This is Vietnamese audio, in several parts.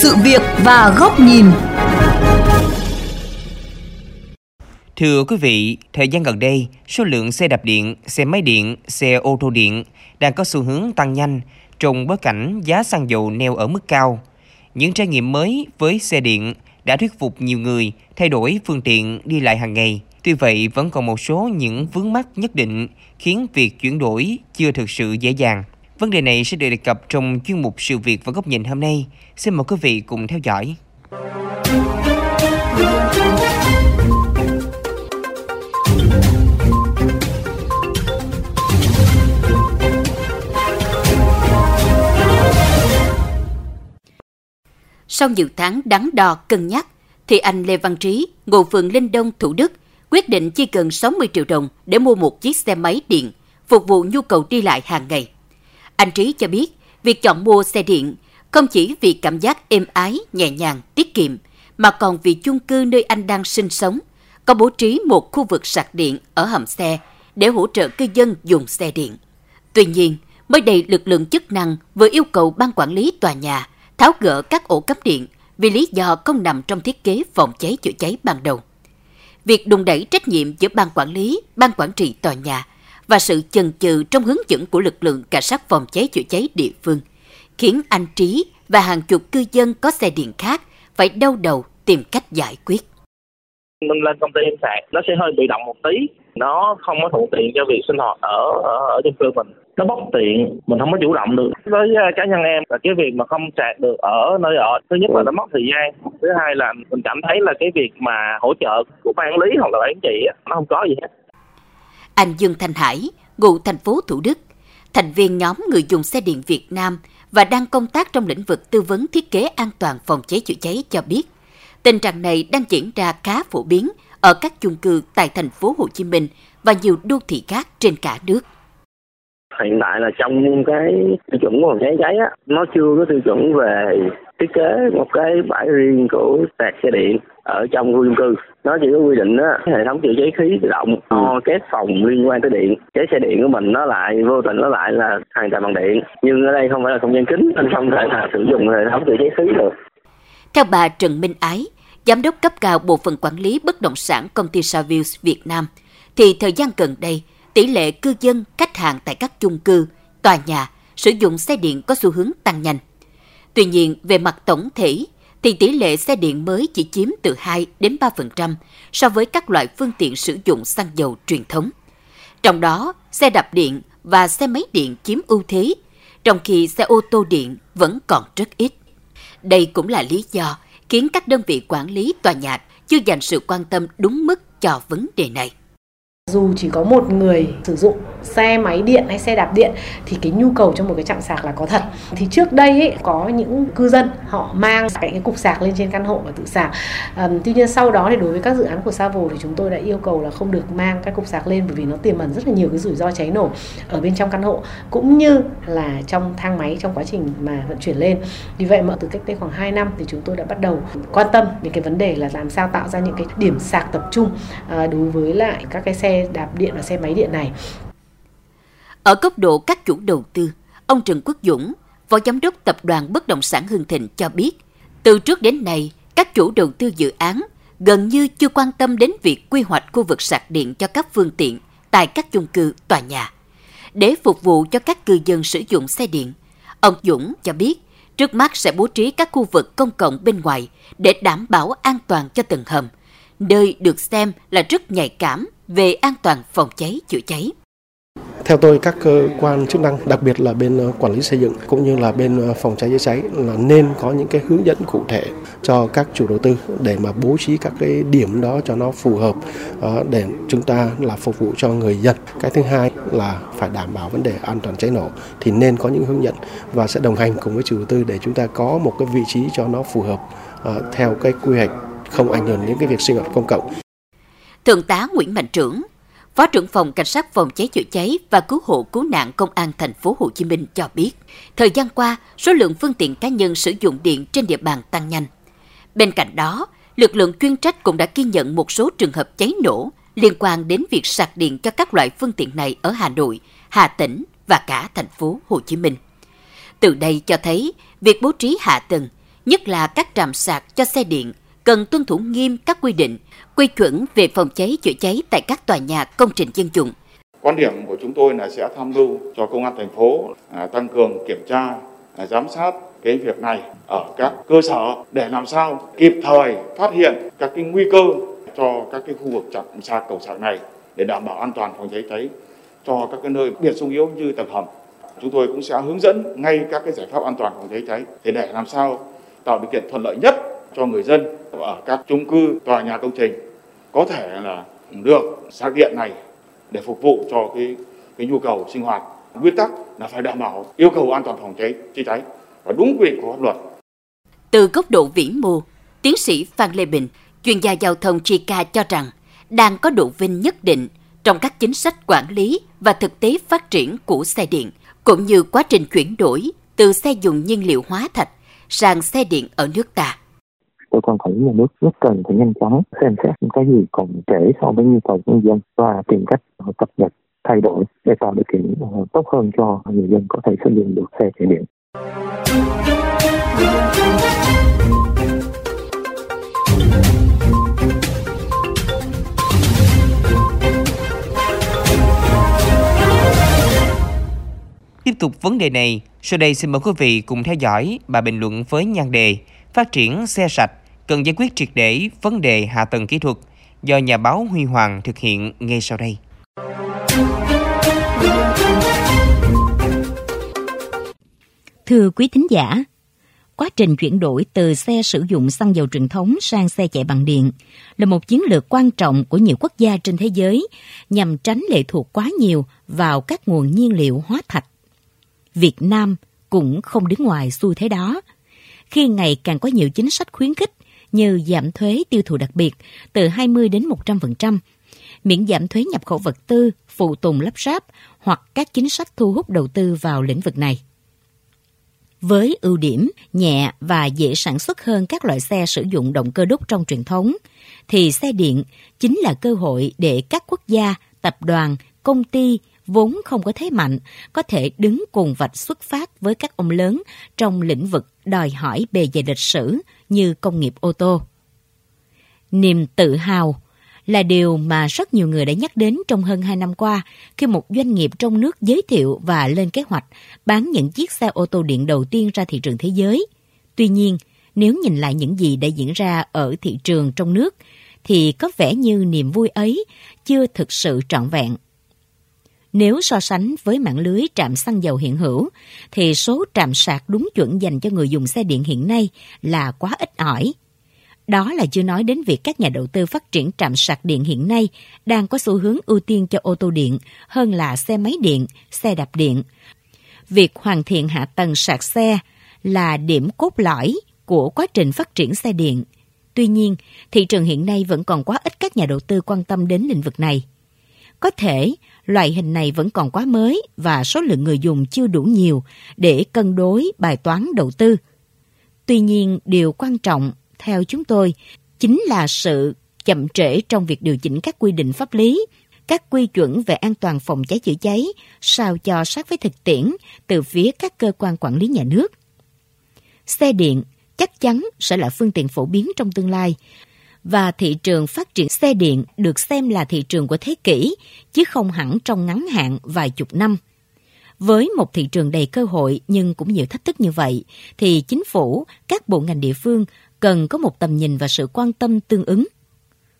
sự việc và góc nhìn. Thưa quý vị, thời gian gần đây, số lượng xe đạp điện, xe máy điện, xe ô tô điện đang có xu hướng tăng nhanh trong bối cảnh giá xăng dầu neo ở mức cao. Những trải nghiệm mới với xe điện đã thuyết phục nhiều người thay đổi phương tiện đi lại hàng ngày. Tuy vậy, vẫn còn một số những vướng mắc nhất định khiến việc chuyển đổi chưa thực sự dễ dàng. Vấn đề này sẽ được đề cập trong chuyên mục sự việc và góc nhìn hôm nay. Xin mời quý vị cùng theo dõi. Sau nhiều tháng đắn đo cân nhắc, thì anh Lê Văn Trí, ngụ phường Linh Đông, Thủ Đức, quyết định chi gần 60 triệu đồng để mua một chiếc xe máy điện, phục vụ nhu cầu đi lại hàng ngày. Anh Trí cho biết, việc chọn mua xe điện không chỉ vì cảm giác êm ái, nhẹ nhàng, tiết kiệm, mà còn vì chung cư nơi anh đang sinh sống có bố trí một khu vực sạc điện ở hầm xe để hỗ trợ cư dân dùng xe điện. Tuy nhiên, mới đây lực lượng chức năng vừa yêu cầu ban quản lý tòa nhà tháo gỡ các ổ cắm điện vì lý do không nằm trong thiết kế phòng cháy chữa cháy ban đầu. Việc đùng đẩy trách nhiệm giữa ban quản lý, ban quản trị tòa nhà và sự chần chừ trong hướng dẫn của lực lượng cảnh sát phòng cháy chữa cháy địa phương khiến anh Trí và hàng chục cư dân có xe điện khác phải đau đầu tìm cách giải quyết. Mình lên công ty em sạc, nó sẽ hơi bị động một tí, nó không có thuận tiện cho việc sinh hoạt ở ở, ở chung cư mình. Nó bất tiện mình không có chủ động được. Với à, cá nhân em là cái việc mà không sạc được ở nơi ở thứ nhất là nó mất thời gian. Thứ hai là mình cảm thấy là cái việc mà hỗ trợ của ban lý hoặc là quản trị nó không có gì hết anh Dương Thanh Hải, ngụ thành phố Thủ Đức, thành viên nhóm người dùng xe điện Việt Nam và đang công tác trong lĩnh vực tư vấn thiết kế an toàn phòng cháy chữa cháy cho biết, tình trạng này đang diễn ra khá phổ biến ở các chung cư tại thành phố Hồ Chí Minh và nhiều đô thị khác trên cả nước hiện tại là trong cái tiêu chuẩn của phòng cháy cháy á nó chưa có tiêu chuẩn về thiết kế một cái bãi riêng của sạc xe điện ở trong khu chung cư. Nó chỉ có quy định á hệ thống chữa cháy khí tự động cho các phòng liên quan tới điện. Cháy xe điện của mình nó lại vô tình nó lại là hoàn toàn bằng điện nhưng ở đây không phải là không gian kính nên không thể là sử dụng hệ thống chữa cháy khí được. Theo bà Trần Minh Ái giám đốc cấp cao bộ phận quản lý bất động sản công ty Savills Việt Nam thì thời gian gần đây tỷ lệ cư dân, khách hàng tại các chung cư, tòa nhà sử dụng xe điện có xu hướng tăng nhanh. Tuy nhiên, về mặt tổng thể, thì tỷ lệ xe điện mới chỉ chiếm từ 2 đến 3% so với các loại phương tiện sử dụng xăng dầu truyền thống. Trong đó, xe đạp điện và xe máy điện chiếm ưu thế, trong khi xe ô tô điện vẫn còn rất ít. Đây cũng là lý do khiến các đơn vị quản lý tòa nhà chưa dành sự quan tâm đúng mức cho vấn đề này. Dù chỉ có một người sử dụng xe máy điện hay xe đạp điện thì cái nhu cầu trong một cái trạm sạc là có thật. Thì trước đây ấy, có những cư dân họ mang cái, cái cục sạc lên trên căn hộ và tự sạc. À, tuy nhiên sau đó thì đối với các dự án của Savo thì chúng tôi đã yêu cầu là không được mang các cục sạc lên bởi vì nó tiềm ẩn rất là nhiều cái rủi ro cháy nổ ở bên trong căn hộ cũng như là trong thang máy trong quá trình mà vận chuyển lên. Vì vậy mà từ cách đây khoảng 2 năm thì chúng tôi đã bắt đầu quan tâm đến cái vấn đề là làm sao tạo ra những cái điểm sạc tập trung à, đối với lại các cái xe đạp điện và xe máy điện này. Ở góc độ các chủ đầu tư, ông Trần Quốc Dũng, Phó Giám đốc Tập đoàn Bất động sản Hưng Thịnh cho biết, từ trước đến nay, các chủ đầu tư dự án gần như chưa quan tâm đến việc quy hoạch khu vực sạc điện cho các phương tiện tại các chung cư, tòa nhà. Để phục vụ cho các cư dân sử dụng xe điện, ông Dũng cho biết trước mắt sẽ bố trí các khu vực công cộng bên ngoài để đảm bảo an toàn cho từng hầm, nơi được xem là rất nhạy cảm về an toàn phòng cháy chữa cháy. Theo tôi, các cơ quan chức năng, đặc biệt là bên ờ, quản lý xây dựng cũng như là bên ờ, phòng cháy chữa cháy là nên có những cái hướng dẫn cụ thể cho các chủ đầu tư để mà bố trí các cái điểm đó cho nó phù hợp ờ, để chúng ta là phục vụ cho người dân. Cái thứ hai là phải đảm bảo vấn đề an toàn cháy nổ thì nên có những hướng dẫn và sẽ đồng hành cùng với chủ đầu tư để chúng ta có một cái vị trí cho nó phù hợp theo cái quy hoạch không ảnh hưởng đến cái việc sinh hoạt công cộng. Thượng tá Nguyễn Mạnh Trưởng, Phó trưởng phòng Cảnh sát phòng cháy chữa cháy và cứu hộ cứu nạn Công an thành phố Hồ Chí Minh cho biết, thời gian qua, số lượng phương tiện cá nhân sử dụng điện trên địa bàn tăng nhanh. Bên cạnh đó, lực lượng chuyên trách cũng đã ghi nhận một số trường hợp cháy nổ liên quan đến việc sạc điện cho các loại phương tiện này ở Hà Nội, Hà Tĩnh và cả thành phố Hồ Chí Minh. Từ đây cho thấy, việc bố trí hạ tầng nhất là các trạm sạc cho xe điện cần tuân thủ nghiêm các quy định, quy chuẩn về phòng cháy chữa cháy tại các tòa nhà công trình dân dụng. Quan điểm của chúng tôi là sẽ tham mưu cho công an thành phố à, tăng cường kiểm tra, à, giám sát cái việc này ở các cơ sở để làm sao kịp thời phát hiện các cái nguy cơ cho các cái khu vực chạm xa cầu sạc này để đảm bảo an toàn phòng cháy cháy cho các cái nơi biệt sung yếu như tầng hầm. Chúng tôi cũng sẽ hướng dẫn ngay các cái giải pháp an toàn phòng cháy cháy để để làm sao tạo điều kiện thuận lợi nhất cho người dân ở các chung cư, tòa nhà công trình có thể là được sạc điện này để phục vụ cho cái cái nhu cầu sinh hoạt. Nguyên tắc là phải đảm bảo yêu cầu an toàn phòng cháy chữa cháy và đúng quy định của pháp luật. Từ góc độ vĩ mô, tiến sĩ Phan Lê Bình, chuyên gia giao thông Chica cho rằng đang có độ vinh nhất định trong các chính sách quản lý và thực tế phát triển của xe điện, cũng như quá trình chuyển đổi từ xe dùng nhiên liệu hóa thạch sang xe điện ở nước ta cơ quan quản lý nhà nước rất cần phải nhanh chóng xem xét những cái gì còn trễ so với nhu cầu của người dân và tìm cách ờ, cập nhật thay đổi để tạo điều kiện ờ, tốt hơn cho người dân có thể sử dụng được xe chạy điện. Tiếp tục vấn đề này, sau đây xin mời quý vị cùng theo dõi bài bình luận với nhan đề Phát triển xe sạch cần giải quyết triệt để vấn đề hạ tầng kỹ thuật do nhà báo Huy Hoàng thực hiện ngay sau đây. Thưa quý thính giả, quá trình chuyển đổi từ xe sử dụng xăng dầu truyền thống sang xe chạy bằng điện là một chiến lược quan trọng của nhiều quốc gia trên thế giới nhằm tránh lệ thuộc quá nhiều vào các nguồn nhiên liệu hóa thạch. Việt Nam cũng không đứng ngoài xu thế đó. Khi ngày càng có nhiều chính sách khuyến khích như giảm thuế tiêu thụ đặc biệt từ 20 đến 100%, miễn giảm thuế nhập khẩu vật tư, phụ tùng lắp ráp hoặc các chính sách thu hút đầu tư vào lĩnh vực này. Với ưu điểm nhẹ và dễ sản xuất hơn các loại xe sử dụng động cơ đốt trong truyền thống, thì xe điện chính là cơ hội để các quốc gia, tập đoàn, công ty vốn không có thế mạnh có thể đứng cùng vạch xuất phát với các ông lớn trong lĩnh vực đòi hỏi bề dày lịch sử như công nghiệp ô tô. Niềm tự hào là điều mà rất nhiều người đã nhắc đến trong hơn 2 năm qua khi một doanh nghiệp trong nước giới thiệu và lên kế hoạch bán những chiếc xe ô tô điện đầu tiên ra thị trường thế giới. Tuy nhiên, nếu nhìn lại những gì đã diễn ra ở thị trường trong nước, thì có vẻ như niềm vui ấy chưa thực sự trọn vẹn. Nếu so sánh với mạng lưới trạm xăng dầu hiện hữu, thì số trạm sạc đúng chuẩn dành cho người dùng xe điện hiện nay là quá ít ỏi. Đó là chưa nói đến việc các nhà đầu tư phát triển trạm sạc điện hiện nay đang có xu hướng ưu tiên cho ô tô điện hơn là xe máy điện, xe đạp điện. Việc hoàn thiện hạ tầng sạc xe là điểm cốt lõi của quá trình phát triển xe điện. Tuy nhiên, thị trường hiện nay vẫn còn quá ít các nhà đầu tư quan tâm đến lĩnh vực này. Có thể loại hình này vẫn còn quá mới và số lượng người dùng chưa đủ nhiều để cân đối bài toán đầu tư. Tuy nhiên, điều quan trọng theo chúng tôi chính là sự chậm trễ trong việc điều chỉnh các quy định pháp lý, các quy chuẩn về an toàn phòng cháy chữa cháy sao cho sát với thực tiễn từ phía các cơ quan quản lý nhà nước. Xe điện chắc chắn sẽ là phương tiện phổ biến trong tương lai và thị trường phát triển xe điện được xem là thị trường của thế kỷ, chứ không hẳn trong ngắn hạn vài chục năm. Với một thị trường đầy cơ hội nhưng cũng nhiều thách thức như vậy, thì chính phủ, các bộ ngành địa phương cần có một tầm nhìn và sự quan tâm tương ứng.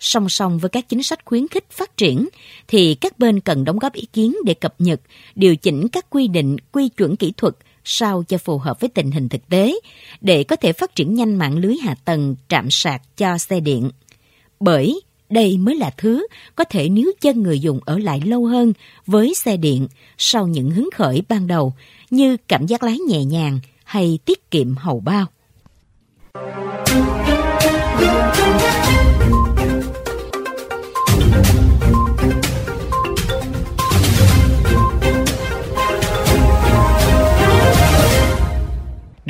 Song song với các chính sách khuyến khích phát triển, thì các bên cần đóng góp ý kiến để cập nhật, điều chỉnh các quy định, quy chuẩn kỹ thuật sao cho phù hợp với tình hình thực tế, để có thể phát triển nhanh mạng lưới hạ tầng, trạm sạc cho xe điện. Bởi đây mới là thứ có thể níu chân người dùng ở lại lâu hơn với xe điện sau những hứng khởi ban đầu, như cảm giác lái nhẹ nhàng hay tiết kiệm hầu bao.